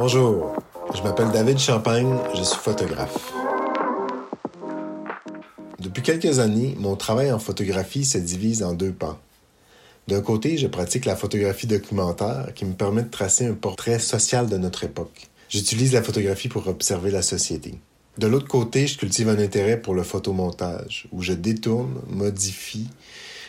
Bonjour, je m'appelle David Champagne, je suis photographe. Depuis quelques années, mon travail en photographie se divise en deux pans. D'un côté, je pratique la photographie documentaire qui me permet de tracer un portrait social de notre époque. J'utilise la photographie pour observer la société. De l'autre côté, je cultive un intérêt pour le photomontage, où je détourne, modifie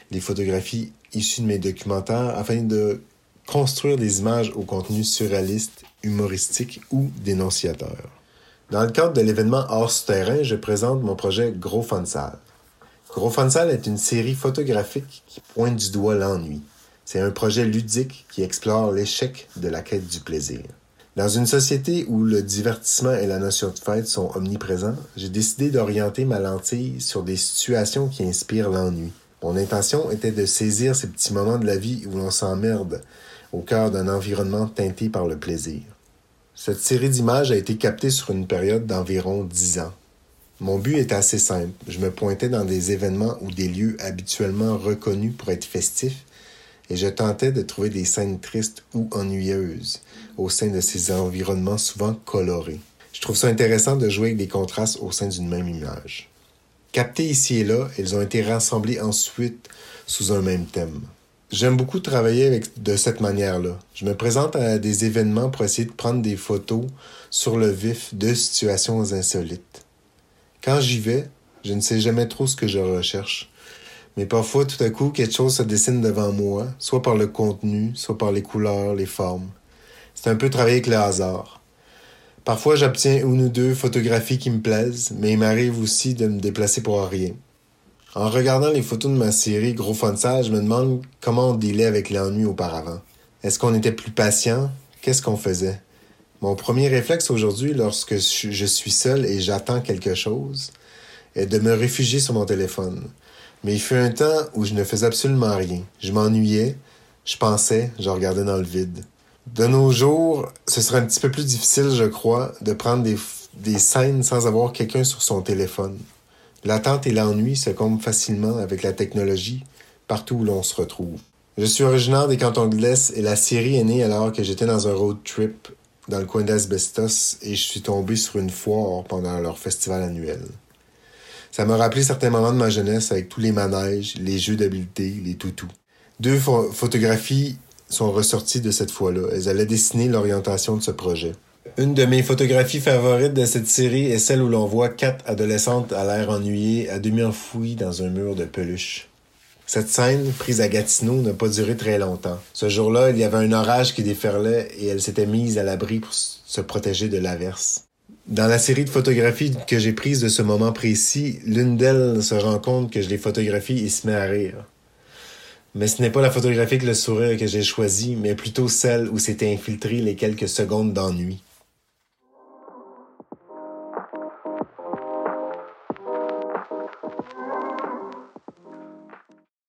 les photographies issues de mes documentaires afin de construire des images au contenu surréaliste, humoristique ou dénonciateur. Dans le cadre de l'événement Hors Souterrain, je présente mon projet Gros Fansal. Gros Fansal est une série photographique qui pointe du doigt l'ennui. C'est un projet ludique qui explore l'échec de la quête du plaisir. Dans une société où le divertissement et la notion de fête sont omniprésents, j'ai décidé d'orienter ma lentille sur des situations qui inspirent l'ennui. Mon intention était de saisir ces petits moments de la vie où l'on s'emmerde au cœur d'un environnement teinté par le plaisir. Cette série d'images a été captée sur une période d'environ dix ans. Mon but était assez simple. Je me pointais dans des événements ou des lieux habituellement reconnus pour être festifs et je tentais de trouver des scènes tristes ou ennuyeuses au sein de ces environnements souvent colorés. Je trouve ça intéressant de jouer avec des contrastes au sein d'une même image. Captées ici et là, elles ont été rassemblées ensuite sous un même thème. J'aime beaucoup travailler avec, de cette manière-là. Je me présente à des événements pour essayer de prendre des photos sur le vif de situations insolites. Quand j'y vais, je ne sais jamais trop ce que je recherche. Mais parfois, tout à coup, quelque chose se dessine devant moi, soit par le contenu, soit par les couleurs, les formes. C'est un peu travailler avec le hasard. Parfois, j'obtiens une ou deux photographies qui me plaisent, mais il m'arrive aussi de me déplacer pour rien. En regardant les photos de ma série Gros Fonsage, je me demande comment on dealait avec l'ennui auparavant. Est-ce qu'on était plus patient? Qu'est-ce qu'on faisait? Mon premier réflexe aujourd'hui, lorsque je suis seul et j'attends quelque chose, est de me réfugier sur mon téléphone. Mais il fut un temps où je ne faisais absolument rien. Je m'ennuyais, je pensais, je regardais dans le vide. De nos jours, ce serait un petit peu plus difficile, je crois, de prendre des, des scènes sans avoir quelqu'un sur son téléphone. L'attente et l'ennui se comblent facilement avec la technologie partout où l'on se retrouve. Je suis originaire des cantons de l'Est et la série est née alors que j'étais dans un road trip dans le coin d'Asbestos et je suis tombé sur une foire pendant leur festival annuel. Ça m'a rappelé certains moments de ma jeunesse avec tous les manèges, les jeux d'habileté, les toutous. Deux photographies sont ressorties de cette fois-là. Elles allaient dessiner l'orientation de ce projet. Une de mes photographies favorites de cette série est celle où l'on voit quatre adolescentes à l'air ennuyées, à demi enfouies dans un mur de peluche. Cette scène, prise à Gatineau, n'a pas duré très longtemps. Ce jour-là, il y avait un orage qui déferlait et elle s'était mise à l'abri pour se protéger de l'averse. Dans la série de photographies que j'ai prises de ce moment précis, l'une d'elles se rend compte que je les photographie et se met à rire. Mais ce n'est pas la photographie avec le sourire que j'ai choisi, mais plutôt celle où s'étaient infiltrées les quelques secondes d'ennui. Thank you.